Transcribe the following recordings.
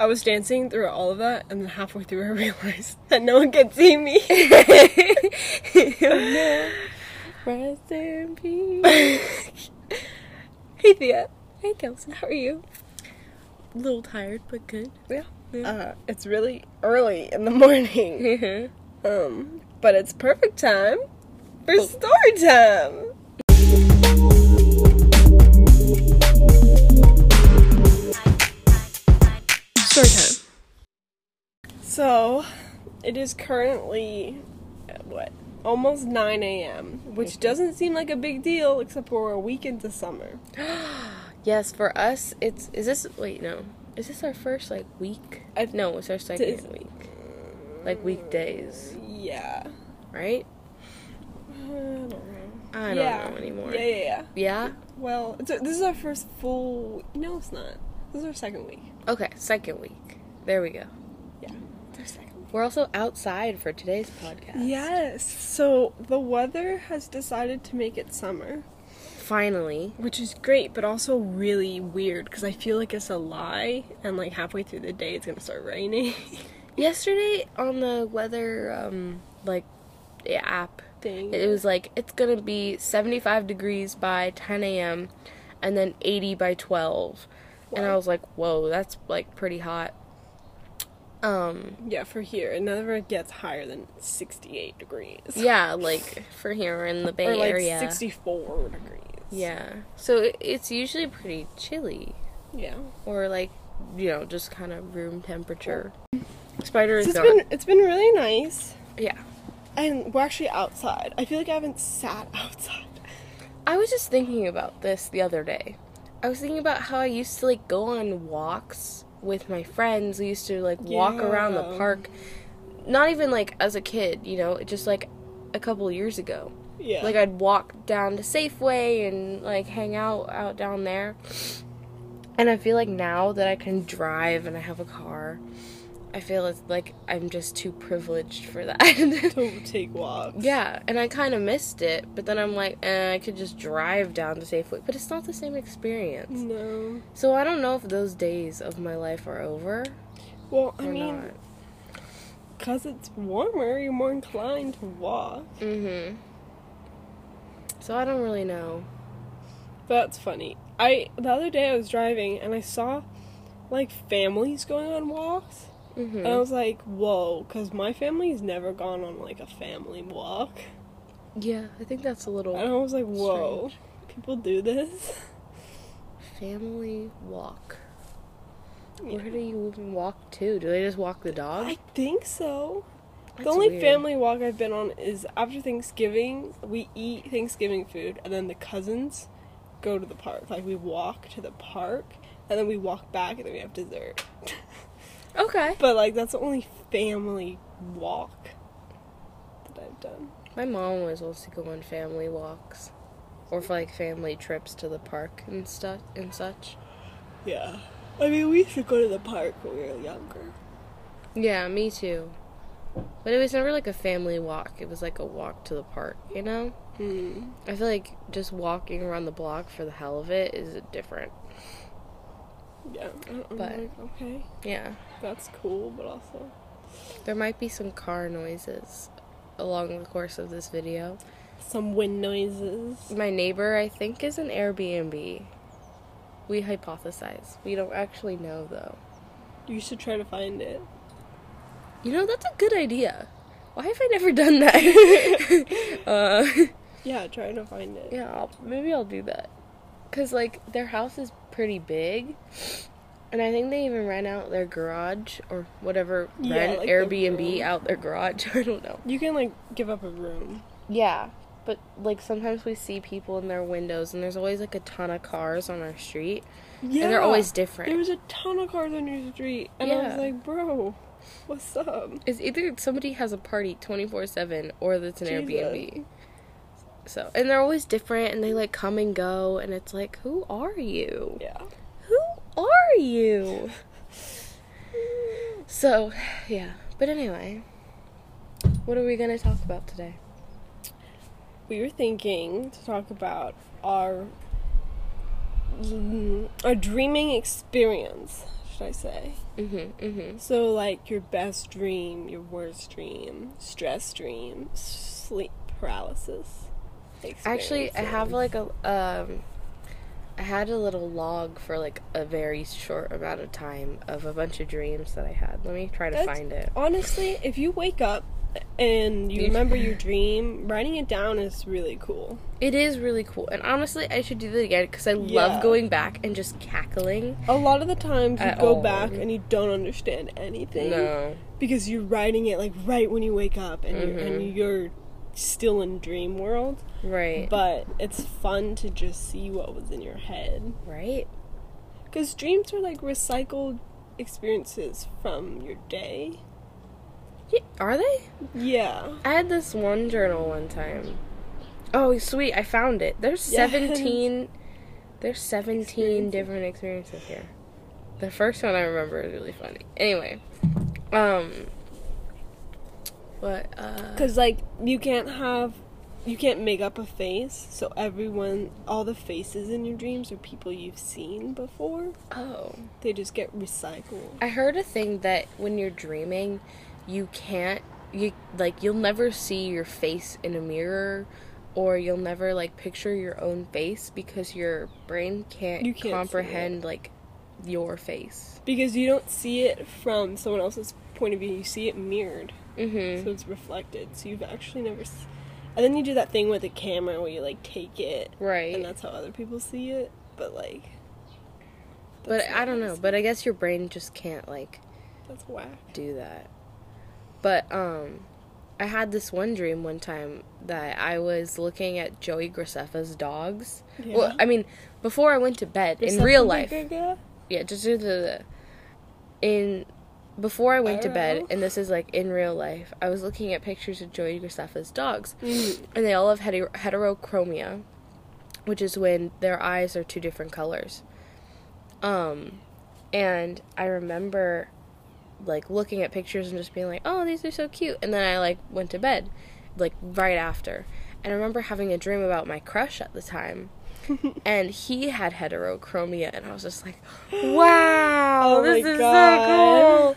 I was dancing through all of that, and then halfway through, I realized that no one could see me. Oh, Rest in peace. hey, Thea. Hey, Kelsey, how are you? A little tired, but good. Yeah. Uh, it's really early in the morning. um, but it's perfect time for Oh. story time. Story time. So, it is currently uh, what almost 9 a.m., which doesn't seem like a big deal except for we're a week into summer. yes, for us, it's is this wait no, is this our first like week? I- no, it's our second Is- week, like weekdays, Yeah. right? Uh, I don't know. I don't know anymore. Yeah, yeah, yeah. Yeah? Well, it's this is our first full. No, it's not. This is our second week. Okay, second week. There we go. Yeah, our second week. We're also outside for today's podcast. Yes. So the weather has decided to make it summer, Finally. which is great, but also really weird because I feel like it's a lie, and like halfway through the day, it's gonna start raining. Yesterday on the weather um like app Thing. It was like it's gonna be 75 degrees by 10 a.m. and then 80 by 12, and I was like, "Whoa, that's like pretty hot." Um, yeah, for here, it never gets higher than sixty-eight degrees. yeah, like for here in the Bay like Area. sixty-four degrees. Yeah, so it's usually pretty chilly, Yeah. or like you know just kind of room temperature. Spider So it's gone. been it's been really nice, Yeah, and we're actually outside. I feel like I haven't sat outside. I was just thinking about this the other day. I was thinking about how I used to like go on walks with my friends. We used to like walk around the park. Not even like as a kid, you know, just like a couple years ago. Yeah. Like I'd walk down to Safeway and like hang out out down there. And I feel like now that I can drive and I have a car, I feel it's like I'm just too privileged for that. to take walks. Yeah, and I kind of missed it, but then I'm like, eh, I could just drive down to Safeway, but it's not the same experience. No. So I don't know if those days of my life are over Well, I mean, not. because it's warmer, you're more inclined to walk. Mhm. So I don't really know. That's funny. I the other day I was driving and I saw like families going on walks, Mhm. and I was like, "Whoa!" Because my family's never gone on like a family walk, yeah, I think that's a little and I was like, "Whoa, people do this." family walk. Yeah. Where do you even walk to? Do they just walk the dog? I think so. That's the only weird. family walk I've been on is after Thanksgiving. We eat Thanksgiving food, and then the cousins go to the park. Like we walk to the park, and then we walk back, and then we have dessert. Okay. but like that's the only family walk that I've done. My mom always wants to go on family walks, or for like family trips to the park and stuff and such. Yeah. I mean, we used to go to the park when we were younger. Yeah, me too. But it was never like a family walk. It was like a walk to the park, you know? Hmm. I feel like just walking around the block for the hell of it is different. Yeah. I'm But- like, okay, Yeah. that's cool, but also. There might be some car noises along the course of this video. Some wind noises. My neighbor, I think, is an Airbnb. We hypothesize. We don't actually know though. You should try to find it. You know, that's a good idea. Why have I never done that? uh, Yeah, trying to find it. yeah, I'll, maybe I'll do that. Cause like their house is pretty big, and I think they even rent out their garage or whatever Yeah, rent like Airbnb room. out their garage. I don't know. You can like give up a room. Yeah, but like sometimes we see people in their windows, and there's always like a ton of cars on our street, Yeah. and they're always different. There was a ton of cars on your street, and I was like, bro, what's up? It's either somebody has a party 24 7 or it's an Jesus. Airbnb. So, and they're always different and they like come and go, and it's like, who are you? Yeah. Who are you? So, yeah. But anyway, what are we going to talk about today? We were thinking to talk about our mm, our dreaming experience, should I say? Mhm. Mhm. So like your best dream, your worst dream, stress dream, sleep paralysis. Actually, I have like a um I had a little log for like a very short amount of time of a bunch of dreams that I had. Let me try to That's- find it. honestly, if you wake up and you remember your dream, writing it down is really cool. It is really cool. And honestly, I should do that again cuz I Yeah. love going back and just cackling. A lot of the times you go all. back and you don't understand anything No. because you're writing it like right when you wake up and you're, and Mhm. you're still in dream world. Right. But it's fun to just see what was in your head right? because dreams are like recycled experiences from your day. Yeah, are they? Yeah. I had this one journal one time. Oh, sweet! I found it. There's Yes. seventeen. There's seventeen Experiences. different experiences here. The first one I remember is really funny. Anyway, um, what? Uh, Because, like, you can't have. You can't make up a face, so everyone, all the faces in your dreams are people you've seen before. oh, They just get recycled. I heard a thing that when you're dreaming, you can't you like you'll never see your face in a mirror or you'll never like picture your own face because your brain can't, You can't comprehend like your face. Because you don't see it from someone else's point of view, you see it mirrored, Mhm. so it's reflected. So you've actually never. S- and then you do that thing with a camera where you, like, take it, Right. and that's how other people see it, but, like. But I don't know. But I guess your brain just can't like That's whack. do that. But um I had this one dream one time that I was looking at Joey Graceffa's dogs. Well, I mean, before I went to bed in real life. Yeah, just do the in before I went to bed, Alright. and this is like in real life. I was looking at pictures of Joey Graceffa's dogs, Mm. and they all have heter- heterochromia, which is when their eyes are two different colors. Um, and I remember like looking at pictures and just being like, "Oh, these are so cute," and then I like went to bed, like right after, and I remember having a dream about my crush at the time. and he had heterochromia, and I was just like, "Wow, Oh this is God. so cool!"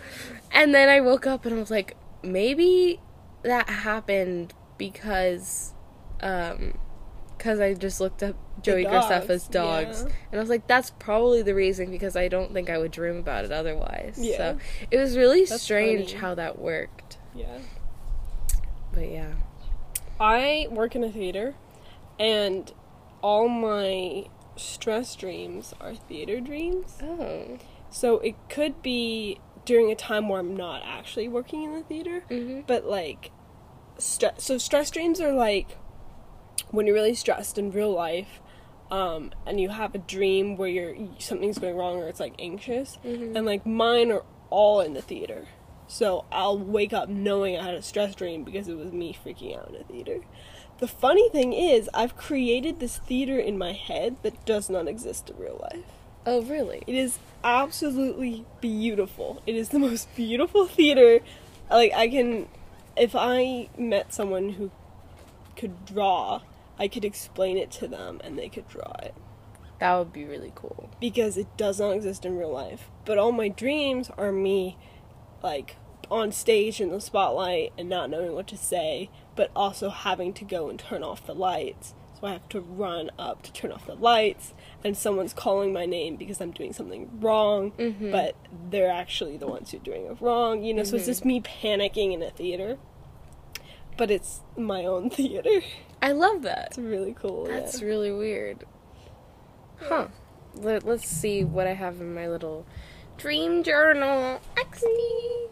And then I woke up and I was like, maybe that happened because, um, because I just looked up Joey dogs, Graceffa's dogs, yeah. and I was like, that's probably the reason because I don't think I would dream about it otherwise. Yeah. So it was really That's strange funny. how that worked. Yeah. But yeah. I work in a theater, and all my stress dreams are theater dreams. Oh. So it could be during a time where I'm not actually working in the theater, Mm-hmm. but like, so stress dreams are like when you're really stressed in real life, um, and you have a dream where you're something's going wrong or it's like anxious, Mhm. and like mine are all in the theater. So I'll wake up knowing I had a stress dream because it was me freaking out in a theater. The funny thing is, I've created this theater in my head that does not exist in real life. Oh, really? It is absolutely beautiful. It is the most beautiful theater. Like I can if I met someone who could draw, I could explain it to them and they could draw it That would be really cool. because it does not exist in real life. But all my dreams are me like on stage in the spotlight and not knowing what to say, but also having to go and turn off the lights. So I have to run up to turn off the lights and someone's calling my name because I'm doing something wrong, Mhm. but they're actually the ones who are doing it wrong, you know, so it's Mhm. just me panicking in a theater. But it's my own theater. I love that. It's really cool. That's yeah. really weird. Huh. Let, let's see what I have in my little dream journal. XD.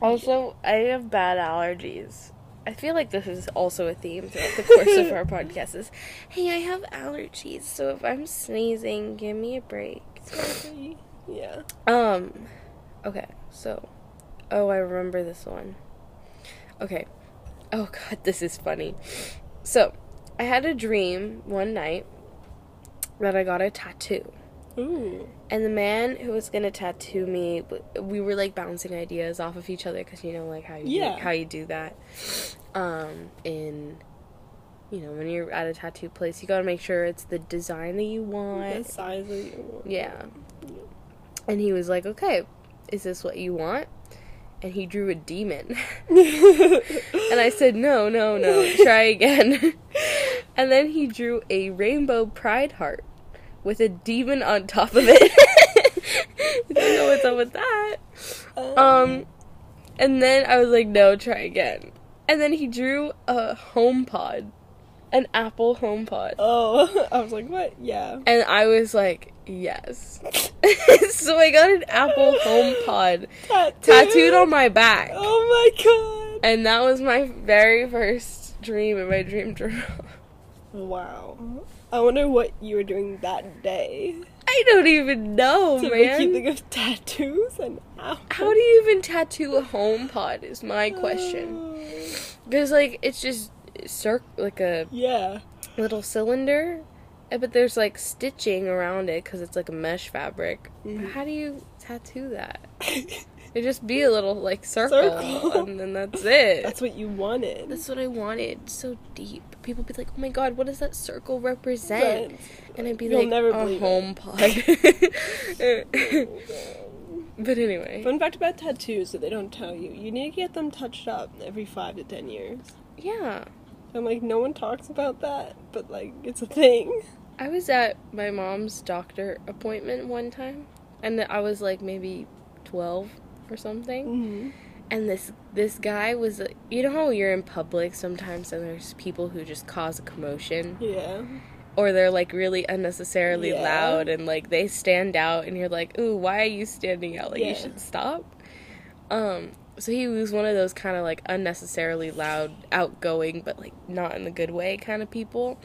Also, I have bad allergies. I feel like this is also a theme throughout the course of our podcast is, hey, I have allergies, so if I'm sneezing, give me a break. yeah. Um, okay, so, oh, I remember this one. Okay. Oh god, this is funny. So, I had a dream one night that I got a tattoo. Ooh. And the man who was gonna tattoo me, we were like bouncing ideas off of each other because you know like how you Yeah. do, how you do that. Um, in you know when you're at a tattoo place, you gotta make sure it's the design that you want, The size of you. Want. Yeah. And he was like, "Okay, is this what you want?" And he drew a demon. And I said, no, no, no, try again. and then he drew a rainbow pride heart with a demon on top of it. I don't know what's up with that. Um, and then I was like, no, try again. And then he drew a HomePod, an Apple HomePod. Oh, I was like, what? Yeah. And I was like, yes. so I got an Apple home pod tattooed on my back. Oh my god. And that was my very first dream in my dream journal. Wow. I wonder what you were doing that day I don't even know, to make you think of tattoos and how. How do you even tattoo a HomePod is my question. Oh. Because, like, it's just circ like a Yeah. little cylinder, eh, but there's, like, stitching around it because it's, like, a mesh fabric. Mhm. How do you tattoo that? It just be a little, like, circle, Circle. and then that's it. That's what you wanted. That's what I wanted. So deep. People be like, "Oh my god, what does that circle represent?" And I'd be You'll like, never "A believe it." home pod." but anyway, Fun fact about tattoos that they don't tell you: you need to get them touched up every five to ten years. yeah, I'm like, no one talks about that, but like, it's a thing. I was at my mom's doctor appointment one time, and I was like maybe twelve or something. Mm-hmm. And this this guy was, you know how you're in public sometimes, and there's people who just cause a commotion. Yeah. or they're like really unnecessarily Yeah. loud and like they stand out and you're like ooh why are you standing out like Yeah. you should stop um so he was one of those kind of like unnecessarily loud outgoing but like not in the good way kind of people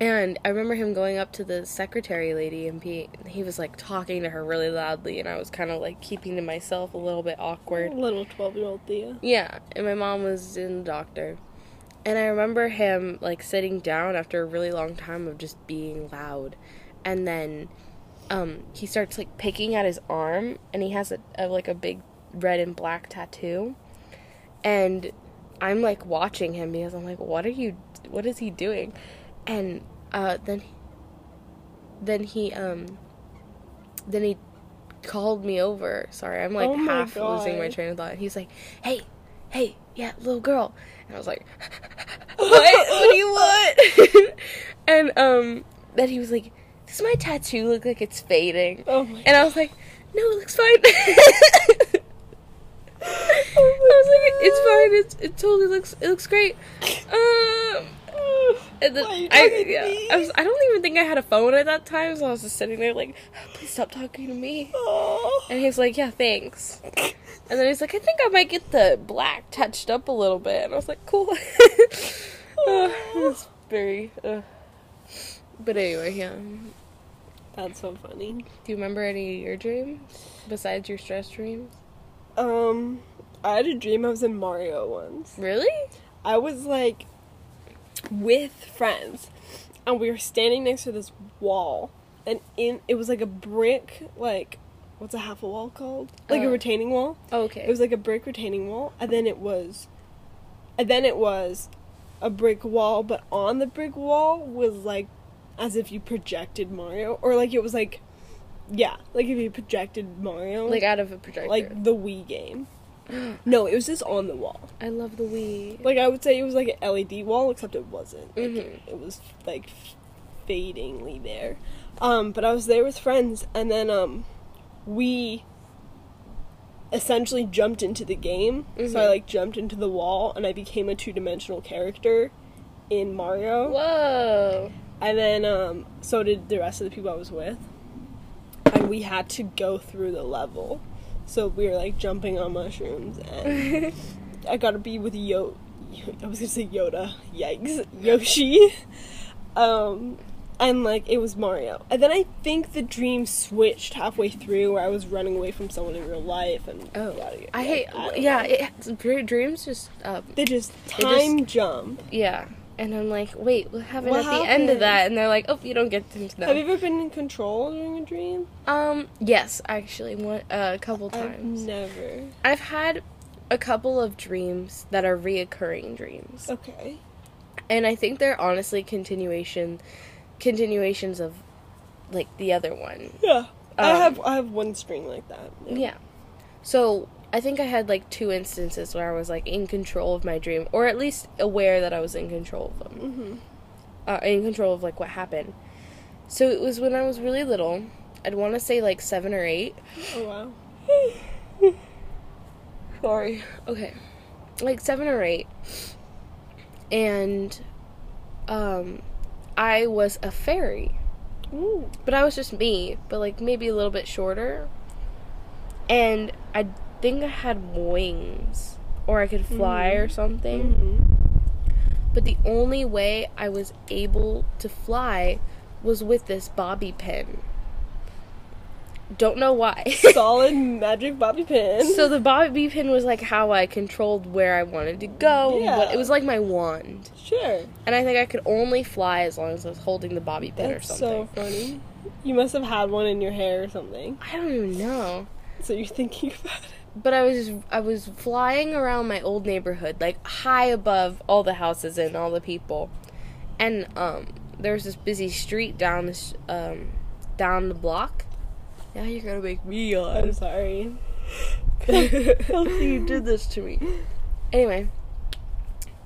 and i remember him going up to the secretary lady and be, he was like talking to her really loudly and i was kind of like keeping to myself a little bit awkward A Little twelve-year-old Thea. yeah, and my mom was in the doctor. And I remember him like sitting down after a really long time of just being loud. And then um he starts like picking at his arm and he has a, a like a big red and black tattoo. And I'm like watching him because I'm like what are you what is he doing? And uh then then he um then he called me over. Sorry, I'm like Oh half losing my train of thought. He's like, "Hey, hey, yeah, little girl," and I was like, "What? what do you want?" and um, then he was like, "Does my tattoo look like it's fading?" Oh my. And I was like, "No, it looks fine." I was like, "It's fine. It's it totally looks it looks great." Um. And then Why are you I, yeah. I was I don't even think I had a phone at that time, so I was just sitting there like, please stop talking to me. Oh. And he's like, yeah, thanks. And then he's like, I think I might get the black touched up a little bit. And I was like, cool. uh, it was very. Uh. But anyway, yeah. That's so funny. Do you remember any of your dreams besides your stress dreams? Um, I had a dream I was in Mario once. Really? I was like with friends, and we were standing next to this wall, and in it was like a brick, like what's a half a wall called? Like a Uh, retaining wall. Okay. It was like a brick retaining wall, and then it was, and then it was a brick wall, but on the brick wall was like as if you projected Mario, or like it was like, yeah, like if you projected Mario, like out of a projector. like the Wii game. No, it was just on the wall. I love the Wii. Like I would say it was like an LED wall, except it wasn't. Like, Mhm. it, it was like fadingly there. Um, but I was there with friends, and then um, we essentially jumped into the game. So I Mhm. like jumped into the wall, and I became a two dimensional character in Mario. Whoa. And then um, so did the rest of the people I was with, and we had to go through the level. So we were like jumping on mushrooms and. I gotta be with Yo. I was gonna say Yoda. Yikes, Yoshi. Um, and like it was Mario. And then I think the dream switched halfway through, where I was running away from someone in real life, and Oh, yada, yada, I hate. don't yeah, know. it, dr- dreams just. Uh, they just They just- time jump. yeah, And I'm like, wait, what happened What at the end of that? And they're like, oh, you don't get to know. Have you ever been in control during a dream? um, yes, actually, one uh, a couple I've times. never. I've had a couple of dreams that are reoccurring dreams, Okay. and I think they're honestly continuation, continuations of, like the other one. Yeah. I Um, have I have one string like that. Yeah. So I think I had like two instances where I was like in control of my dream, or at least aware that I was in control of them, Mm-hmm. uh, in control of like what happened. So it was when I was really little. I'd want to say like seven or eight. Oh wow. Sorry. Okay. Like seven or eight. And um I was a fairy. Ooh. But I was just me, but like maybe a little bit shorter. And I think I had wings. Or I could fly or something. Mm-hmm. But the only way I was able to fly was with this bobby pin. Don't know why. Solid magic bobby pin. So the bobby pin was like how I controlled where I wanted to go. Yeah. It was like my wand, sure. and I think I could only fly as long as I was holding the bobby pin That's or something. so funny. You must have had one in your hair or something. I don't even know. So you're thinking about it. But I was I was flying around my old neighborhood, like high above all the houses and all the people, and um, there was this busy street down this um, down the block. Now you're gonna make me I'm yawn. sorry. Kelsey, you did this to me. Anyway,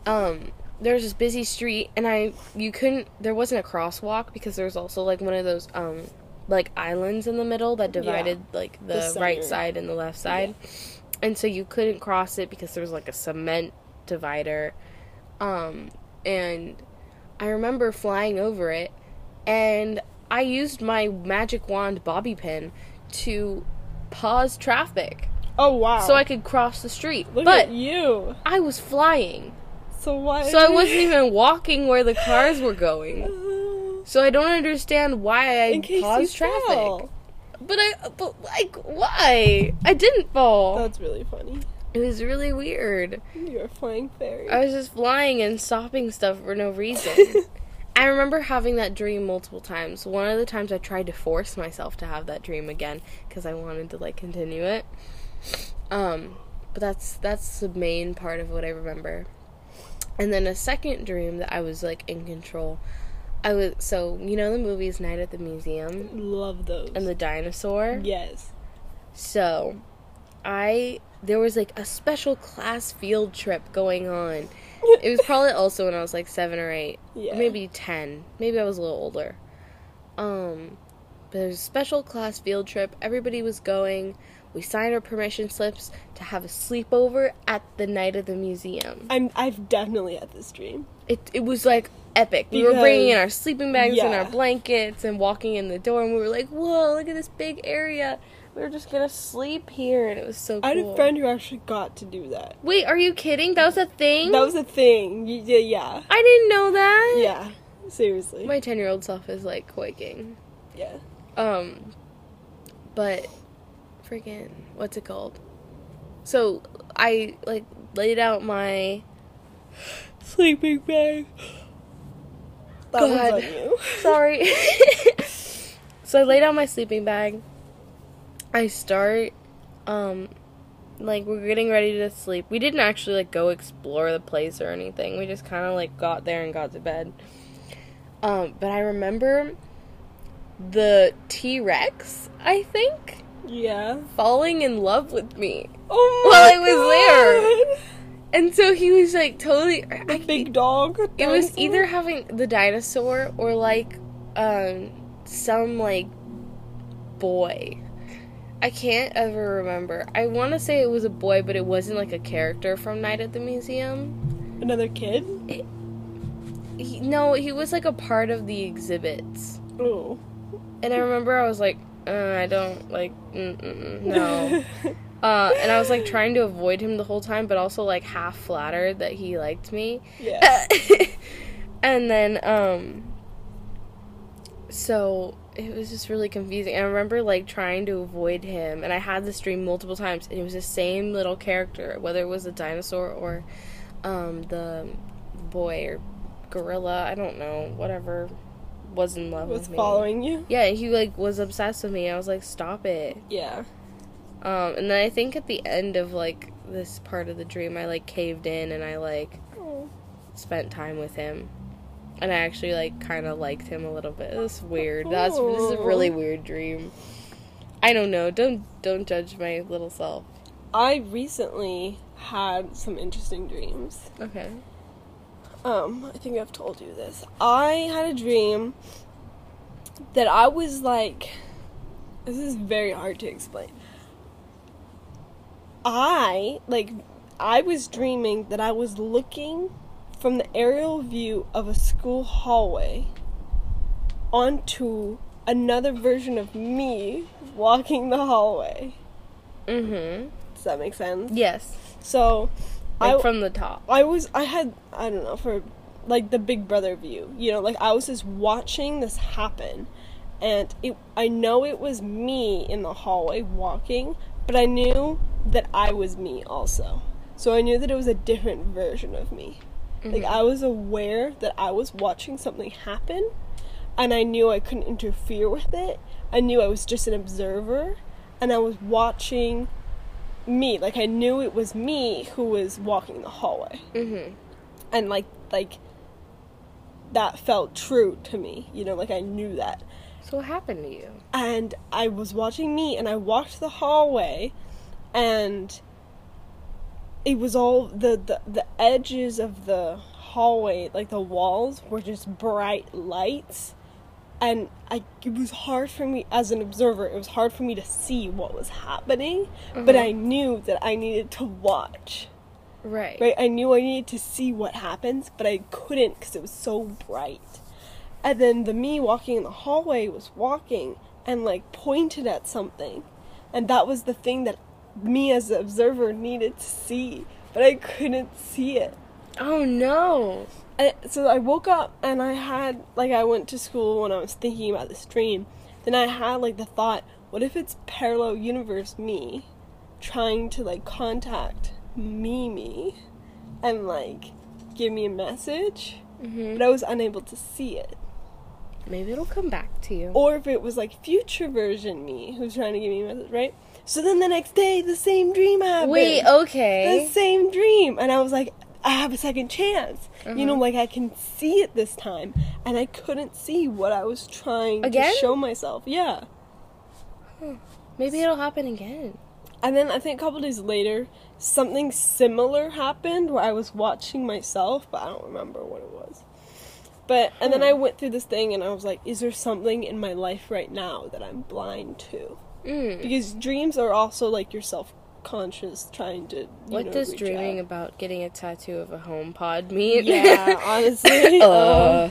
um, there was this busy street, and I you couldn't. There wasn't a crosswalk because there was also like one of those um like islands in the middle that divided like the, The right side and the left side, and so you couldn't cross it because there was like a cement divider, um, and I remember flying over it, and I used my magic wand bobby pin to pause traffic Oh wow. so I could cross the street. Look but at you. I was flying. So why? So I wasn't even walking where the cars were going. So I don't understand why I In case paused you traffic. fell. But I but like why? I didn't fall. That's really funny. it was really weird. You're a flying fairy. I was just flying and stopping stuff for no reason. I remember having that dream multiple times. One of the times I tried to force myself to have that dream again because I wanted to like continue it. Um, but that's that's the main part of what I remember. And then a second dream that I was like in control. I was so you know the movies Night at the Museum Love those. and the dinosaur. yes. So, I there was like a special class field trip going on. It was probably also when I was like seven or eight, Yeah. maybe ten. Maybe I was a little older. Um, but there was a special class field trip. Everybody was going. We signed our permission slips to have a sleepover at the night of the museum. I'm. I've definitely had this dream. It it was like epic. We were bringing in our sleeping bags and our blankets and walking in the door, and we were like, "Whoa, look at this big area! We're just gonna sleep here," and it was so I had a friend who actually got to do that. Wait, are you kidding? That was a thing. That was a thing. Yeah. Yeah. I didn't know that. Yeah. Seriously. My ten-year-old self is like quaking. yeah. Um, but freaking, what's it called? So I like laid out my sleeping bag. That God. on you. Sorry. so I lay down my sleeping bag. I start um like we're getting ready to sleep. We didn't actually like go explore the place or anything. We just kind of like got there and got to bed. Um but I remember the T-Rex, I think, Yeah. falling in love with me. Oh my While I was God. And so he was like totally The I, big dog. It was either having the dinosaur or like um some like boy. I can't ever remember. I want to say it was a boy, but it wasn't like a character from Night at the Museum. another kid. He, no, he was like a part of the exhibits. Oh. And I remember I was like, uh, I don't like, no. uh, and I was like trying to avoid him the whole time, but also like half flattered that he liked me. yeah. and then um so it was just really confusing. I remember like trying to avoid him and I had this dream multiple times and it was the same little character, whether it was a dinosaur or um the boy or gorilla, I don't know, whatever, was in love Was with me. Was following you? Yeah, he like was obsessed with me. I was like, stop it. Yeah. Um, and then I think at the end of like this part of the dream, I like caved in and I like Oh. spent time with him. And I actually like kind of liked him a little bit. It was weird. That's this is a really weird dream. I don't know. Don't don't judge my little self. I recently had some interesting dreams. Okay. Um, I think I've told you this. I had a dream that I was like this is very hard to explain. I like I was dreaming that I was looking from the aerial view of a school hallway onto another version of me walking the hallway. Mhm. Does that make sense? Yes. So Like I from the top. I was I had I don't know for like the Big Brother view. You know, like I was just watching this happen, and it I know it was me in the hallway walking, but I knew that I was me also. So I knew that it was a different version of me. Like I was aware that I was watching something happen, and I knew I couldn't interfere with it. I knew I was just an observer, and I was watching me. Like I knew it was me who was walking the hallway Mhm. and like like that felt true to me you know like i knew that So what happened to you? and i was watching me and i walked the hallway and it was all the the, the edges of the hallway like the walls were just bright lights and I, it was hard for me as an observer it was hard for me to see what was happening but Mhm. i knew that i needed to watch Right. right? I knew I needed to see what happens, but I couldn't because it was so bright. And then the me walking in the hallway was walking and like pointed at something, and that was the thing that me as the observer needed to see, but I couldn't see it. Oh no. I, so I woke up and I had like I went to school when I was thinking about this dream. Then I had like the thought, what if it's parallel universe me trying to like contact Mimi and like give me a message, Mhm. but I was unable to see it. Maybe it'll come back to you. Or if it was like future version me who's trying to give me a message, right? So then the next day the same dream happened. Wait, okay. the same dream and i was like i have a second chance you know Uh-huh. like i can see it this time and i couldn't see what i was trying Again? to show myself yeah Maybe it'll happen again. and then i think a couple days later something similar happened where i was watching myself but i don't remember what it was but and then i went through this thing and i was like is there something in my life right now that i'm blind to Mm. because dreams are also like your self-conscious trying to you What know, does dreaming out. about getting a tattoo of a HomePod mean? Yeah, honestly. Uh. um,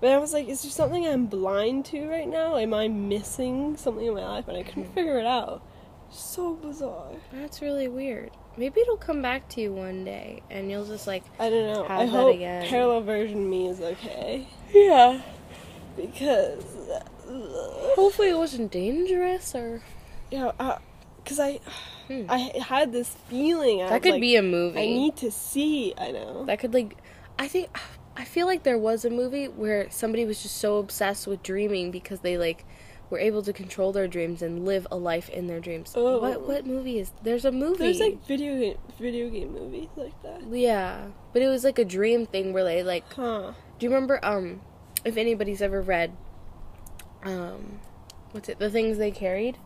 but I was like, is there something I'm blind to right now? Am I missing something in my life? And I couldn't Mm-hmm. figure it out. So bizarre. That's really weird. Maybe it'll come back to you one day and you'll just like I don't know. Have I that hope again. parallel version me is okay. Yeah. Because, Hopefully it wasn't dangerous or yeah, because I, Hmm. I had this feeling. I that could like, be a movie. I need to see. I know. that could like I think I feel like there was a movie where somebody was just so obsessed with dreaming because they like were able to control their dreams and live a life in their dreams. Oh. What what movie is There's a movie. There's like video game, video game movies like that. Yeah, but it was like a dream thing where they like Huh. Do you remember um if anybody's ever read um what's it the things they carried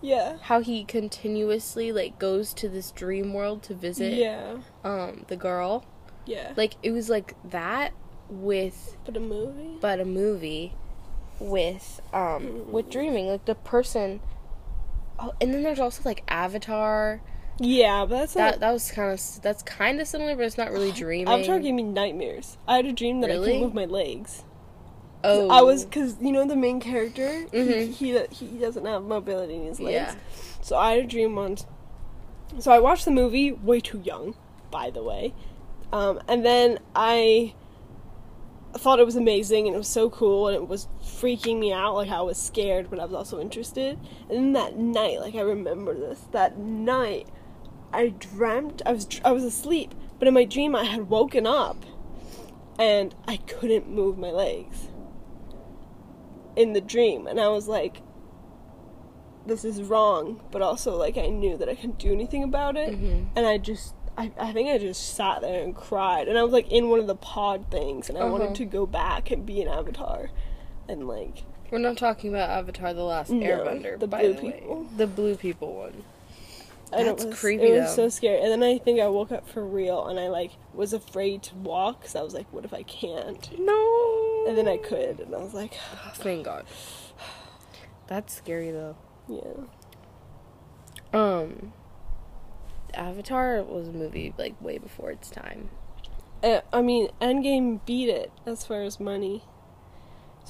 Yeah. how he continuously like goes to this dream world to visit Yeah. um the girl Yeah. like it was like that with but a movie. but a movie with um with dreaming like the person oh, and then there's also like avatar Yeah, but that's that not. that was kind of that's kind of similar but it's not really dreaming Avatar gave me nightmares. I had a dream that I Really? couldn't move my legs. oh I was because you know the main character. Mhm. He, he he doesn't have mobility in his legs. Yeah. So I had a dream once. So I watched the movie way too young, by the way, um, and then I thought it was amazing and it was so cool and it was freaking me out. Like I was scared, but I was also interested. And then that night, like I remember this. That night, I dreamt I was I was asleep, but in my dream I had woken up, and I couldn't move my legs in the dream. And I was like, this is wrong, but also like I knew that I couldn't do anything about it. Mhm. And I just, I, I think I just sat there and cried. And I was like in one of the pod things, and I Uh-huh. wanted to go back and be an avatar. And like, We're not talking about Avatar: The Last No, Airbender, the blue the people. The blue people one. and That's it was, creepy, It was though. so scary. And then I think I woke up for real, and I like was afraid to walk because I was like, what if I can't? No. And then I could, and I was like, Thank God. That's scary though. yeah. Um, Avatar was a movie like way before its time. Uh, I mean, Endgame beat it as far as money.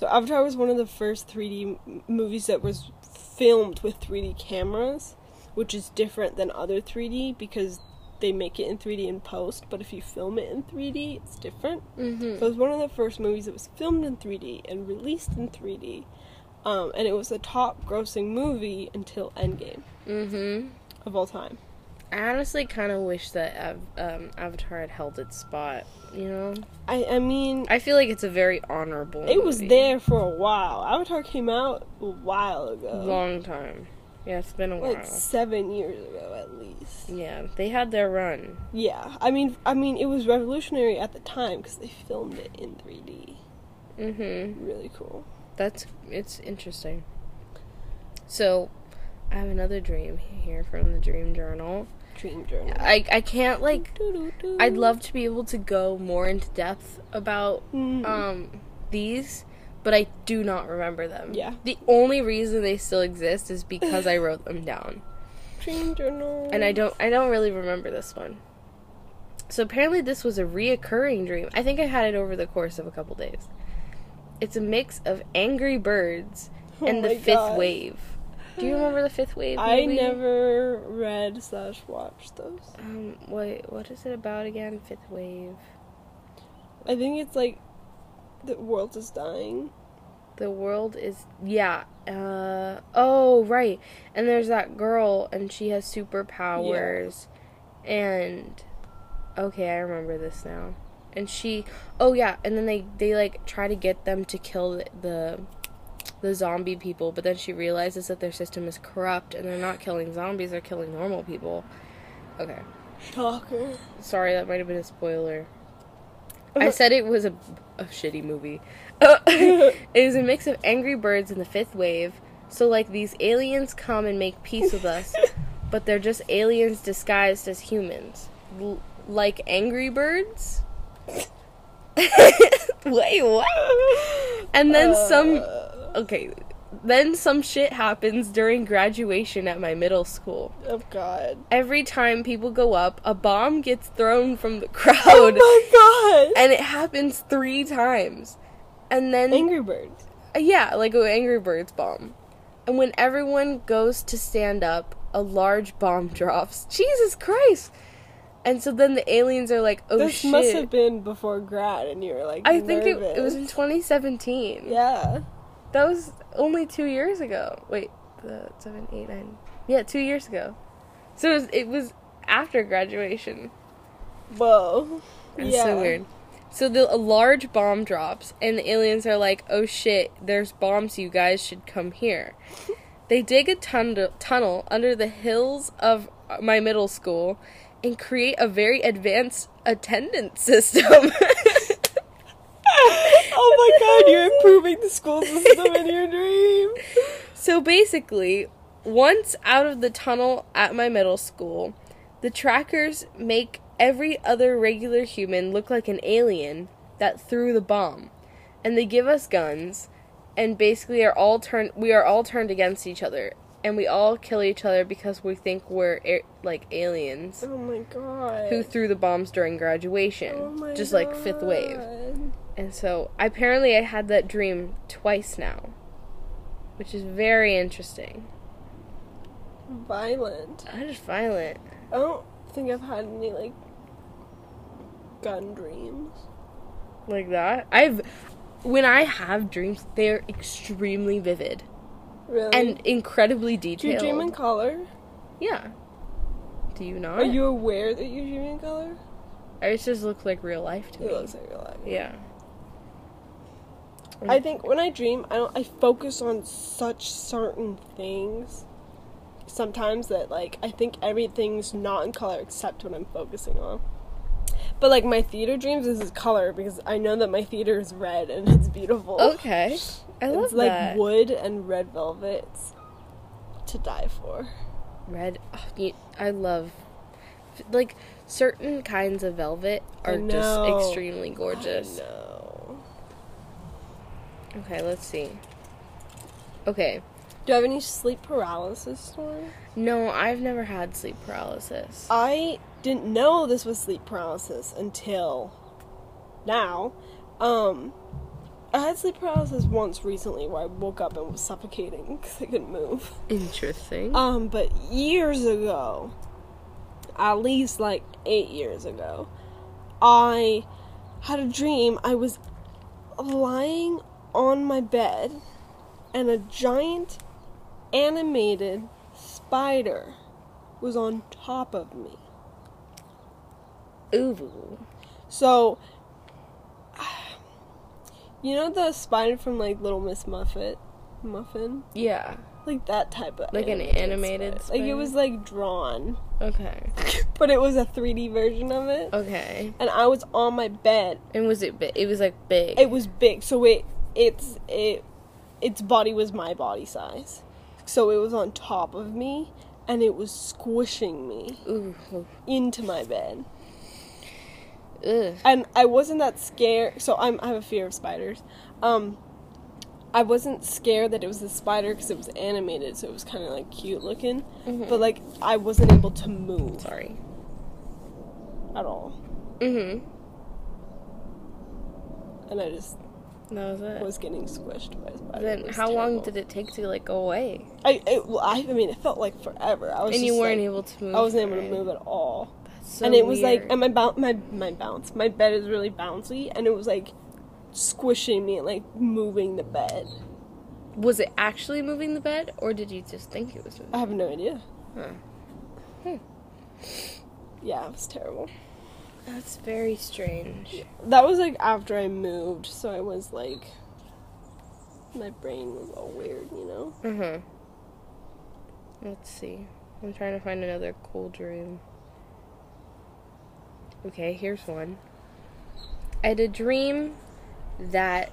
So Avatar was one of the first 3D m- movies that was filmed with 3D cameras, which is different than other 3D because they make it in 3D in post, but if you film it in 3D, it's different. Mm-hmm. So it was one of the first movies that was filmed in 3D and released in 3D. Um, and it was the top grossing movie until Endgame Mm-hmm. of all time. I honestly kind of wish that um, Avatar had held its spot. You know, I, I mean, I feel like it's a very honorable. it was there for a while. Avatar came out a while ago. long time. Yeah, it's been a while. like seven years ago at least. yeah, they had their run. Yeah, I mean, I mean, it was revolutionary at the time because they filmed it in 3D. Mm-hmm. Really cool. That's it's interesting. So, I have another dream here from the Dream Journal. Dream journal. I I can't like. I'd love to be able to go more into depth about Mm. um these, but I do not remember them. Yeah. The only reason they still exist is because I wrote them down. Dream journal. And I don't I don't really remember this one. So apparently this was a reoccurring dream. I think I had it over the course of a couple days. It's a mix of Angry Birds Oh and the Fifth. Wave. Do you remember the Fifth Wave? I never read slash watched those. Um, wait, what is it about again? Fifth Wave. I think it's like the world is dying. The world is yeah. Uh oh right. And there's that girl and she has superpowers. yeah. And okay, I remember this now. And she oh yeah, and then they they like try to get them to kill the, the the zombie people, but then she realizes that their system is corrupt and they're not killing zombies, they're killing normal people. Okay. Shocker. Sorry, that might have been a spoiler. Uh-huh. I said it was a, a shitty movie. it was a mix of Angry Birds and the Fifth Wave. So, like, these aliens come and make peace with us, but they're just aliens disguised as humans. L- like Angry Birds? Wait, what? And then some. Uh. Okay, then some shit happens during graduation at my middle school. oh God. Every time people go up, a bomb gets thrown from the crowd. Oh my God. and it happens three times. And then Angry Birds. Uh, yeah, like an Angry Birds bomb. And when everyone goes to stand up, a large bomb drops. Jesus Christ! And so then the aliens are like, "Oh this shit!" This must have been before grad, and you were like, I think it, it was in nervous. 2017. Yeah. That was only two years ago. Wait, the seven, eight, nine. Yeah, two years ago. So it was, it was after graduation. Whoa. It's yeah. so weird. So the a large bomb drops, and the aliens are like, "Oh shit, there's bombs. You guys should come here." They dig a tun- tunnel under the hills of my middle school and create a very advanced attendance system. oh my God, you're improving the school system in your dream. So basically, once out of the tunnel at my middle school, the trackers make every other regular human look like an alien that threw the bomb. And they give us guns and basically are all turned we are all turned against each other and we all kill each other because we think we're a- like aliens Oh my God. who threw the bombs during graduation, Oh just like fifth wave. And so apparently I had that dream twice now, which is very interesting. Violent. I just violent. I don't think I've had any like gun dreams. Like that. I've when I have dreams, they're extremely vivid Really? and incredibly detailed. do you dream in color? yeah. Do you not? Are you aware that you dream in color? It just looks like real life to It me. It looks like real life. yeah. I think when I dream, I don't. I focus on such certain things. Sometimes that like I think everything's not in color except what I'm focusing on. But like my theater dreams, this is color because I know that my theater is red and it's beautiful. Okay. I love it's like that. wood and red velvet. It's to die for. Red. oh, you- I love like certain kinds of velvet are just extremely gorgeous. Okay, let's see. Okay. Do you have any sleep paralysis stories? No, I've never had sleep paralysis. I didn't know this was sleep paralysis until now. Um, I had sleep paralysis once recently where I woke up and was suffocating because I couldn't move. Interesting. Um, but years ago, at least like eight years ago, I had a dream. I was lying on my bed, and a giant animated spider was on top of me. Ooh. So, you know the spider from like Little Miss Muffet, Muffin, Yeah. like that type of Like an animated spider. Like it was like drawn, Okay. but it was a 3D version of it. Okay. And I was on my bed. And was it big? It was like big. It was big, so it it's it its body was my body size. So it was on top of me and it was squishing me Ooh. into my bed. Ugh. and I wasn't that scared. So I'm I have a fear of spiders. Um, I wasn't scared that it was a spider because it was animated, so it was kind of like cute looking. Mhm. But like I wasn't able to move Sorry. at all, Mhm. and I just That was it. was getting squished by a spider. then how long did it take to like go away? I? It, well, I I mean, it felt like forever. I was And you weren't like- able to move. I wasn't able to move at all. That's so and it was like, weird. and my bounce, my my bounce, my bed is really bouncy, and it was like squishing me and like moving the bed. was it actually moving the bed, or did you just think it was moving? I have no idea. Huh. Yeah, it was terrible. That's very strange. That was like after I moved, so I was like, my brain was all weird, you know. Uh huh. Let's see. I'm trying to find another cool dream. Okay, here's one. I had a dream that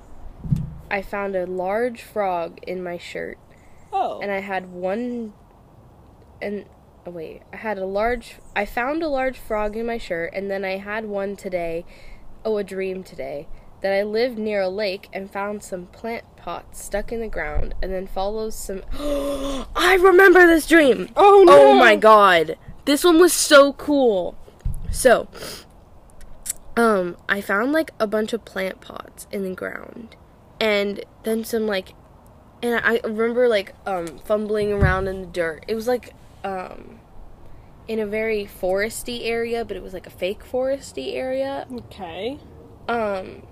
I found a large frog in my shirt, Oh, and I had one. And oh wait, I had a large. I found a large frog in my shirt, and then I had one today. Oh, a dream today that I lived near a lake and found some plant pots stuck in the ground, and then follows some. I remember this dream. oh no! Oh my god. This one was so cool. So, um, I found like a bunch of plant pots in the ground. And then some like and I remember like um fumbling around in the dirt. It was like um in a very foresty area, but it was like a fake foresty area. Okay. Um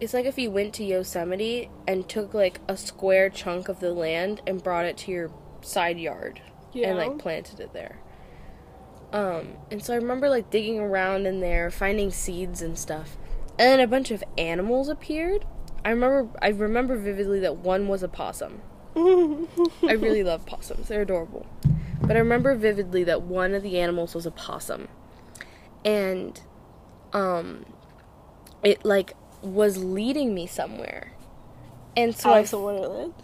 it's like if you went to Yosemite and took like a square chunk of the land and brought it to your side yard Yeah. and like planted it there. Um, and so I remember like digging around in there, finding seeds and stuff. And then a bunch of animals appeared. I remember I remember vividly that one was a possum. I really love possums. They're adorable. But I remember vividly that one of the animals was a possum. And um it like was leading me somewhere. And so I Alice in Wonderland.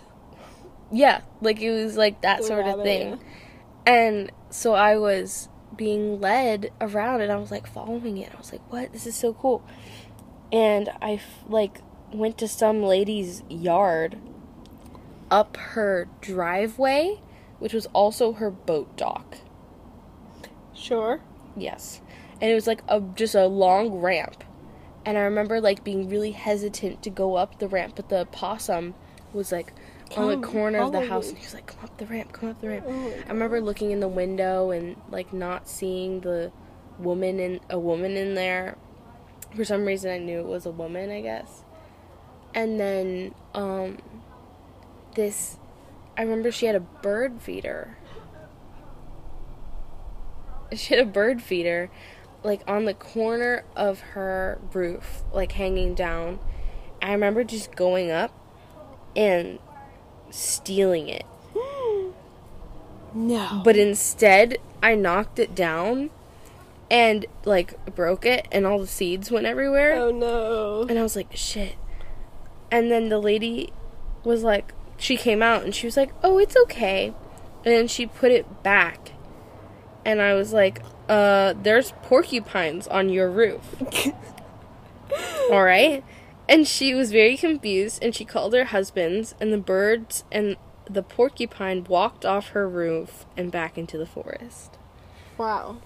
yeah, like it was like that The sort of rabbit, thing. And so I was being led around and I was like following it. I was like, "What? This is so cool." And I like went to some lady's yard up her driveway, which was also her boat dock. Sure. Yes. And it was like a just a long ramp. And I remember like being really hesitant to go up the ramp, but the possum was like on the corner of the house and he was like, Come up the ramp, come up the ramp. Oh I remember looking in the window and like not seeing the woman in a woman in there. For some reason I knew it was a woman, I guess. And then um this I remember she had a bird feeder. She had a bird feeder like on the corner of her roof, like hanging down. I remember just going up and stealing it. No. But instead, I knocked it down and like broke it and all the seeds went everywhere. oh no. And I was like, shit. And then the lady was like, she came out and she was like, oh, it's okay. And she put it back. And I was like, uh, there's porcupines on your roof. All right. And she was very confused and she called her husbands, and the birds and the porcupine walked off her roof and back into the forest. Wow.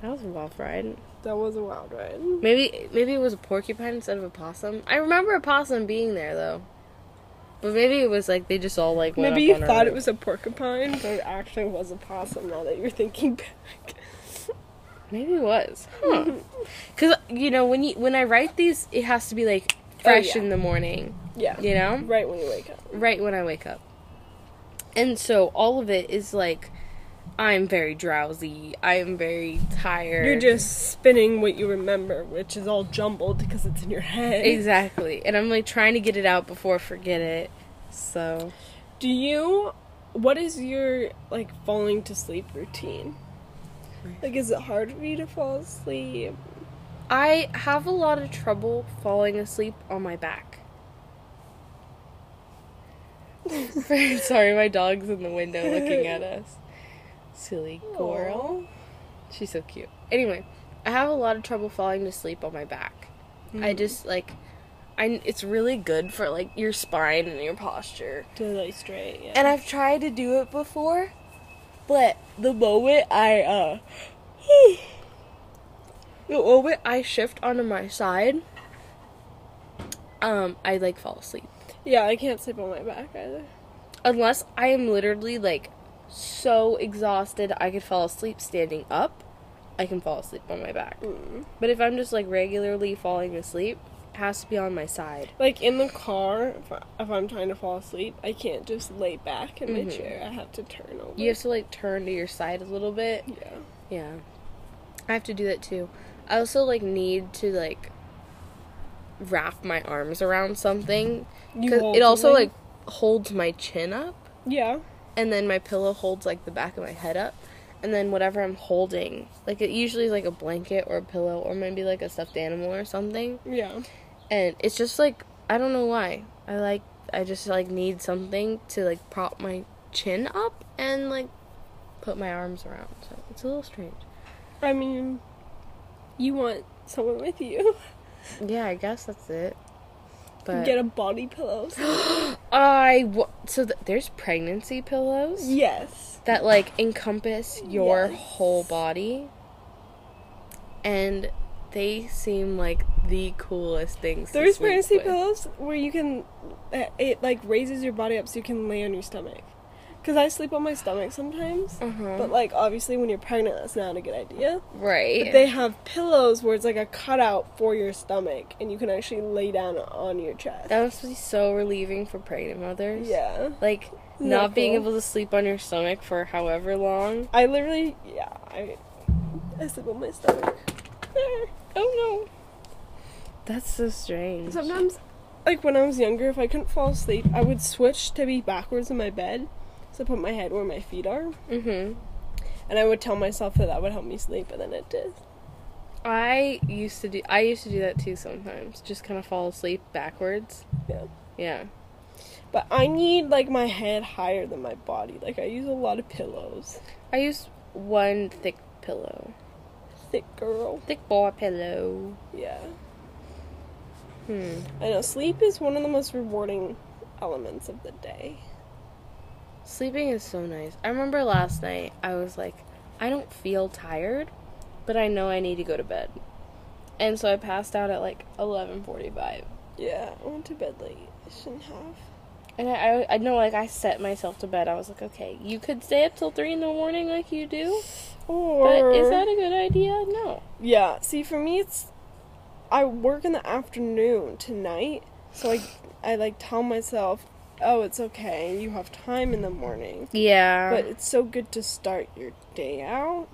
That was a wild ride. That was a wild ride. Maybe maybe it was a porcupine instead of a possum. I remember a possum being there though. But maybe it was like they just all like went Maybe you thought it was a porcupine, but it actually was a possum now that you're thinking back. Maybe it was. Huh. Cuz you know when you when I write these it has to be like oh, fresh yeah. in the morning, Yeah. you know? Right when you wake up. Right when I wake up. And so all of it is like I'm very drowsy. I am very tired. You're just spinning what you remember, which is all jumbled because it's in your head. Exactly. And I'm like trying to get it out before I forget it. So Do you what is your like falling to sleep routine? Like is it hard for you to fall asleep? I have a lot of trouble falling asleep on my back. Sorry, my dog's in the window looking at us. Silly girl. She's so cute. Anyway, I have a lot of trouble falling to sleep on my back. I just like I it's really good for like your spine and your posture. To lay straight, yeah. And I've tried to do it before, but the moment I uh the moment I shift onto my side, um, I like fall asleep. yeah, I can't sleep on my back either. Unless I am literally like so exhausted I could fall asleep standing up, I can fall asleep on my back. Mm. But if I'm just like regularly falling asleep, it has to be on my side. Like in the car, if, I, if I'm trying to fall asleep, I can't just lay back in my Mhm. chair. I have to turn over. You have to like turn to your side a little bit. Yeah. Yeah. I have to do that too. I also like need to like wrap my arms around something 'cause it also something? like holds my chin up Yeah. And then my pillow holds like the back of my head up and then whatever I'm holding like it usually is like a blanket or a pillow or maybe like a stuffed animal or something Yeah. and it's just like I don't know why. I like I just like need something to like prop my chin up and like put my arms around. So it's a little strange. I mean, you want someone with you. Yeah, I guess that's it. But Get a body pillow. I wa- so th- there's pregnancy pillows yes. that like encompass your Yes. whole body, and they seem like the coolest things. to There's pregnancy with. pillows where you can, uh, it like raises your body up so you can lay on your stomach. Cause I sleep on my stomach sometimes, Uh-huh. but like obviously when you're pregnant, that's not a good idea. right. But they have pillows where it's like a cutout for your stomach, and you can actually lay down on your chest. that must be so relieving for pregnant mothers. yeah. Like Isn't not being cool? able to sleep on your stomach for however long. I literally, yeah, I, I sleep on my stomach. There. Oh no. That's so strange. Sometimes, like when I was younger, if I couldn't fall asleep, I would switch to be backwards in my bed. So I put my head where my feet are, Mhm. and I would tell myself that that would help me sleep, and then it did. I used to do. I used to do that too sometimes. Just kind of fall asleep backwards. Yeah. Yeah. But I need like my head higher than my body. Like I use a lot of pillows. I use one thick pillow. Thick girl. Thick boy pillow. Yeah. Hmm. I know sleep is one of the most rewarding elements of the day. Sleeping is so nice. I remember last night I was like, I don't feel tired, but I know I need to go to bed. And so I passed out at like 11:45. Yeah, I went to bed late. I shouldn't have. And I, I, I know, like, I set myself to bed. I was like, okay, you could stay up till 3 in the morning like you do, Or but is that a good idea? No. Yeah, see for me it's I work in the afternoon tonight, so I I like tell myself, "Oh, it's okay. You have time in the morning." Yeah. But it's so good to start your day out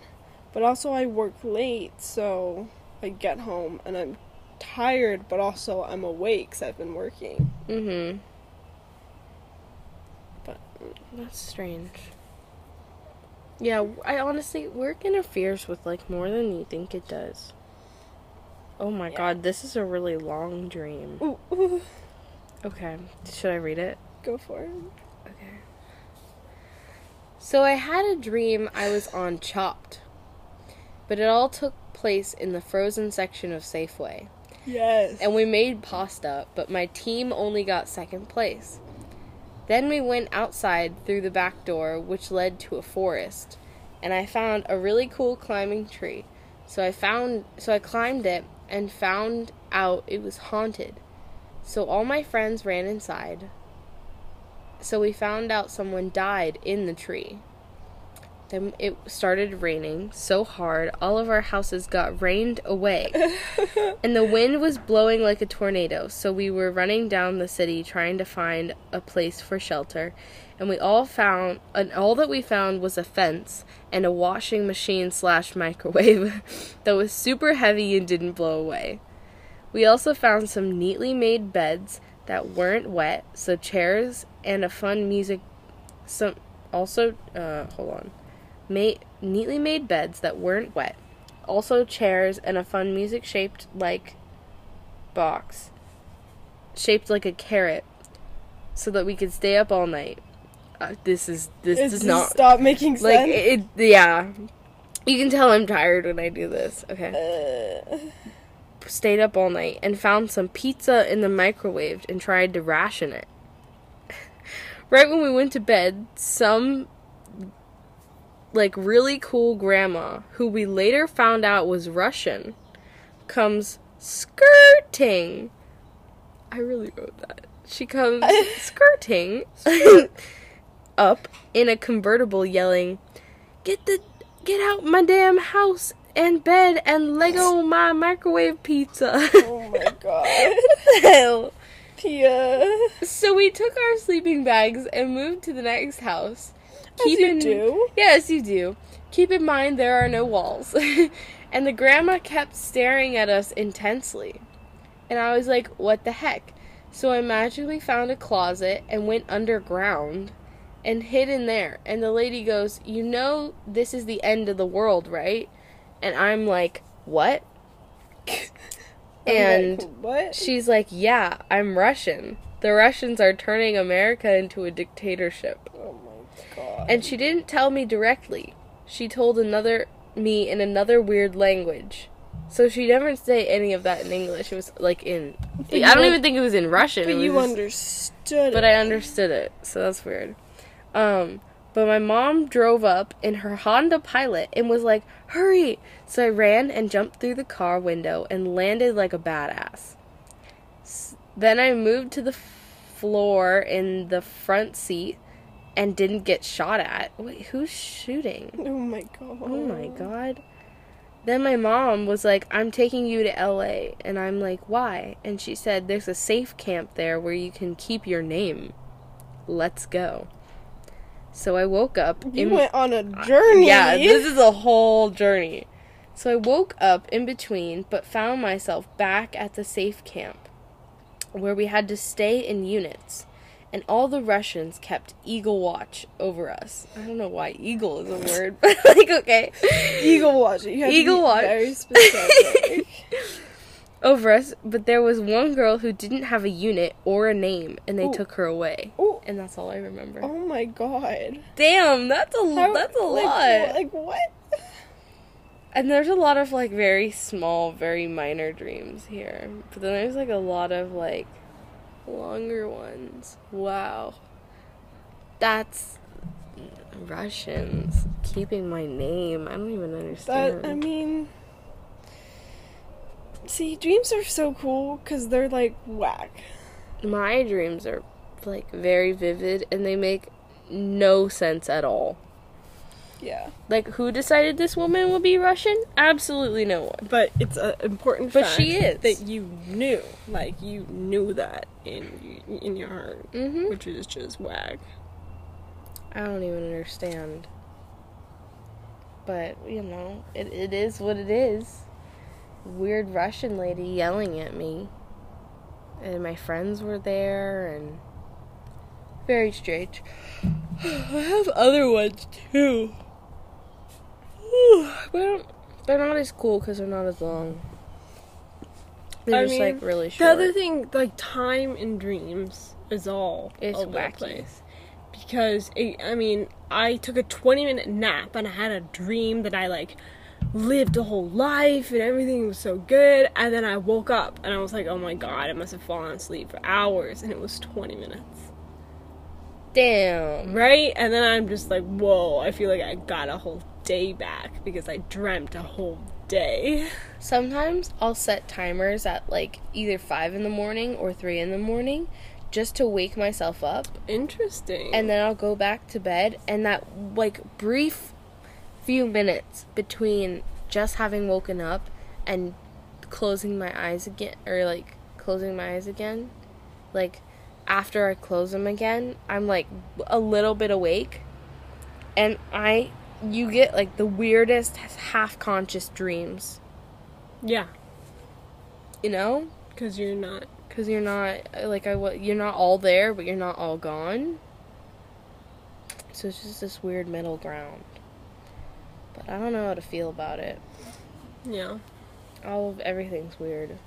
But also, I work late, so I get home and I'm tired, but also I'm awake because I've been working. Mm-hmm. But That's strange. Yeah, I honestly work interferes with like more than you think it does. Oh my Yeah. god, this is a really long dream. ooh, ooh, Okay, should I read it? Go for it. Okay. So I had a dream I was on Chopped, but it all took place in the frozen section of Safeway. Yes. and we made pasta, but my team only got second place. Then we went outside through the back door, which led to a forest, and I found a really cool climbing tree. So I found so I climbed it and found out it was haunted. So all my friends ran inside. So we found out someone died in the tree. Then it started raining so hard, all of our houses got rained away. and the wind was blowing like a tornado, so we were running down the city trying to find a place for shelter. And we all found, and all that we found was a fence and a washing machine slash microwave that was super heavy and didn't blow away. We also found some neatly made beds that weren't wet, so chairs and a fun music. Some also, uh, hold on, made neatly made beds that weren't wet. Also chairs and a fun music shaped like box, shaped like a carrot, so that we could stay up all night. Uh, this is this It does not stop making sense. like sense. it. Yeah, you can tell I'm tired when I do this. Okay Uh, stayed up all night and found some pizza in the microwave and tried to ration it. right when we went to bed, some like really cool grandma, who we later found out was Russian, comes skirting. I really wrote that. She comes skirting up in a convertible yelling, "Get the get out my damn house and bed and Lego my microwave pizza." oh my god. what the hell? Tia. So we took our sleeping bags and moved to the next house. As you do. Yes, you do. Keep in mind there are no walls. and the grandma kept staring at us intensely. And I was like, what the heck? So I magically found a closet and went underground and hid in there. And the lady goes, You know, this is the end of the world, right? And I'm like, What? And like, what? she's like, Yeah, I'm Russian. The Russians are turning America into a dictatorship. Oh my god. And she didn't tell me directly. She told another me in another weird language. So she never say any of that in English. It was like in But I don't even think it was in Russian. but you just- understood But it. I understood it. So that's weird. Um but my mom drove up in her Honda Pilot and was like, "Hurry!" So I ran and jumped through the car window and landed like a badass. Then I moved to the floor in the front seat and didn't get shot at. Wait, who's shooting? Oh my god. Oh my god. Then my mom was like, I'm taking you to LA. And I'm like, why? And she said, there's a safe camp there where you can keep your name. Let's go. So I woke up. You in- went on a journey. yeah, this is a whole journey. So I woke up in between, but found myself back at the safe camp where we had to stay in units. And all the Russians kept eagle watch over us. I don't know why eagle is a word, but like, okay. Eagle watch. You have to Eagle be watch. Very specific. over us, but there was one girl who didn't have a unit or a name, and they Ooh. took her away. oh. And that's all I remember. Oh my god. Damn, that's a How- that's a like, lot. Like what? And there's a lot of like very small, very minor dreams here. But then there's like a lot of like longer ones. Wow. That's Russians keeping my name. I don't even understand. That I mean, see, dreams are so cool because they're like whack. my dreams are like very vivid and they make no sense at all. Yeah, Like who decided this woman would be Russian? Absolutely no one. but it's an important But fact she is. that you knew, like you knew that in in your heart, Mhm. which is just whack. I don't even understand. But, you know, it, it is what it is. Weird Russian lady yelling at me. And my friends were there, and. Very strange. I have other ones too. but they're not as cool because they're not as long. They're I just mean, like really short. The other thing, like time in dreams, is all It's over the wacky. place. Because it, I mean, I took a twenty minute nap and I had a dream that I like lived a whole life and everything was so good. And then I woke up and I was like, oh my god, I must have fallen asleep for hours, and it was twenty minutes. Damn. Right? And then I'm just like, whoa, I feel like I got a whole day back because I dreamt a whole day. Sometimes I'll set timers at like either 5 in the morning or 3 in the morning just to wake myself up. Interesting. And then I'll go back to bed. And that like brief few minutes between just having woken up and closing my eyes again, or like closing my eyes again, like after I close them again, I'm like a little bit awake. And I, you get like the weirdest half conscious dreams, yeah, you know? because you're not. Because you're not, like, I, you're not all there, but you're not all gone. So it's just this weird middle ground. But I don't know how to feel about it. Yeah. All of everything's weird.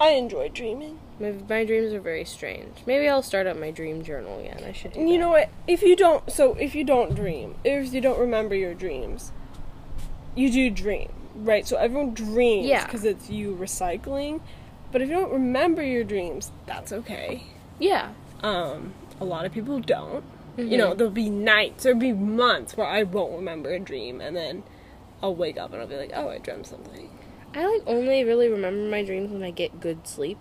I enjoy dreaming. My, my dreams are very strange. Maybe I'll start up my dream journal again. I should you that. know what? If you don't, so if you don't dream, if you don't remember your dreams, you do dream, right? So everyone dreams Yeah. because it's you recycling. But if you don't remember your dreams, that's okay. Yeah. Um, a lot of people don't. You know, Mhm. there'll be nights, there'll be months where I won't remember a dream, and then I'll wake up and I'll be like, oh, I dreamt something. I like only really remember my dreams when I get good sleep.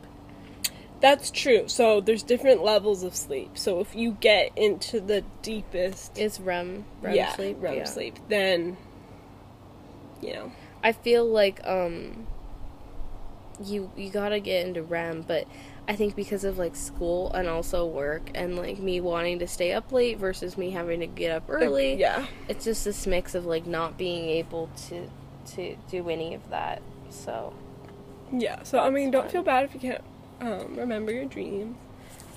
That's true. So there's different levels of sleep. So if you get into the deepest It's REM, REM yeah, sleep. REM yeah. sleep, then you know. I feel like um you you gotta get into REM, but I think because of like school and also work and like me wanting to stay up late versus me having to get up early, Yeah. it's just this mix of like not being able to to do any of that. So Yeah. So I mean, don't feel bad if you can't um, remember your dreams.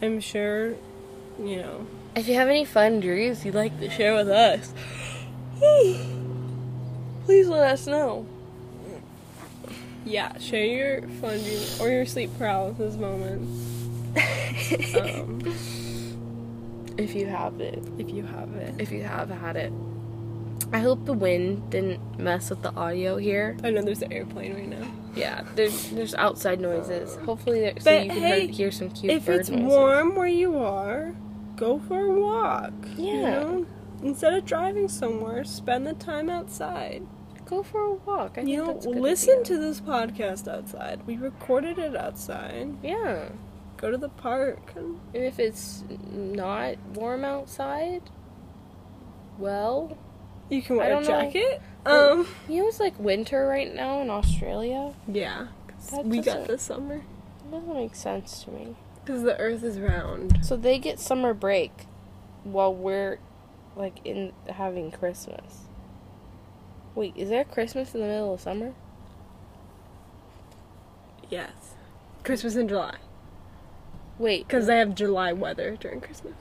I'm sure, you know. if you have any fun dreams you'd like to share with us, please let us know. Yeah, share your fun dreams or your sleep paralysis moments um, if you have it. if you have it. if you have had it. I hope the wind didn't mess with the audio here. I know there's an airplane right now. Yeah, there's there's outside noises. Hopefully, there, so you can hey, hear, hear some cute birds. If bird it's noises. warm where you are, go for a walk. You Yeah. know? Instead of driving somewhere, spend the time outside. Go for a walk. I you think know, that's a good listen idea. to this podcast outside. We recorded it outside. yeah. Go to the park. And, if it's not warm outside, well, you can wear a know. jacket. Well- Um, you know it's like winter right now in Australia. Yeah, we got the summer. It doesn't make sense to me. Because the earth is round. So they get summer break while we're like in having Christmas. Wait, is there Christmas in the middle of summer? Yes. Christmas in July. Wait, Because they have July weather during Christmas.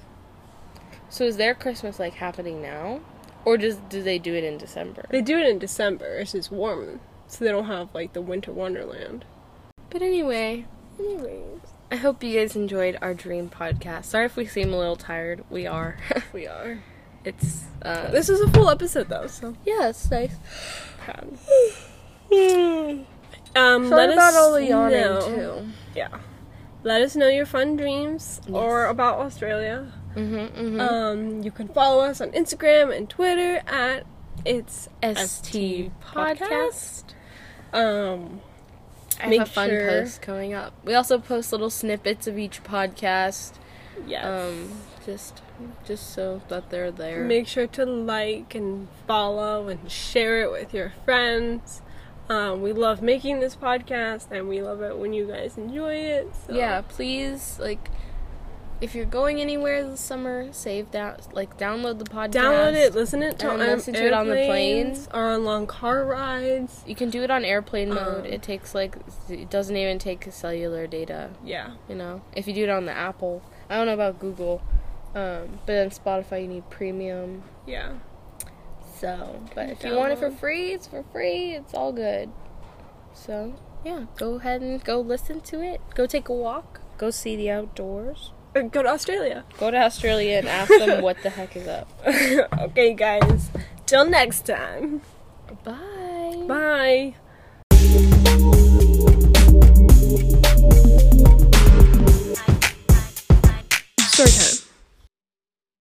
so is their Christmas like happening now, or does do they do it in December? They do it in December. It's just warm. So they don't have, like, the winter wonderland. But anyway, Anyways. I hope you guys enjoyed our dream podcast. Sorry if we seem a little tired. We are. We are. It's uh, This is a full episode, though, so yeah, it's nice. proud. Um, Sorry let about us all the yawning know. too. Yeah. Let us know your fun dreams or about Australia. Mm-hmm, mm-hmm. Um, you can follow us on Instagram and Twitter at it's ST podcast. Um, I have make a fun sure- post coming up. We also post little snippets of each podcast. yes. Um, just just so that they're there. Make sure to like and follow and share it with your friends. Um, we love making this podcast and we love it when you guys enjoy it. So. yeah, please like if you're going anywhere this summer, save that like download the podcast. Download it, listen it to on listen to it on the planes or on long car rides. You can do it on airplane mode. Um, it takes like it doesn't even take cellular data. Yeah. You know, if you do it on the Apple, I don't know about Google, um, but on Spotify, you need premium. Yeah. So, but if you want it for free, it's for free. It's all good. So, yeah, go ahead and go listen to it. Go take a walk. Go see the outdoors. Or go to Australia. Go to Australia and ask them what the heck is up. okay, guys. Till next time. Bye. Bye. Story time.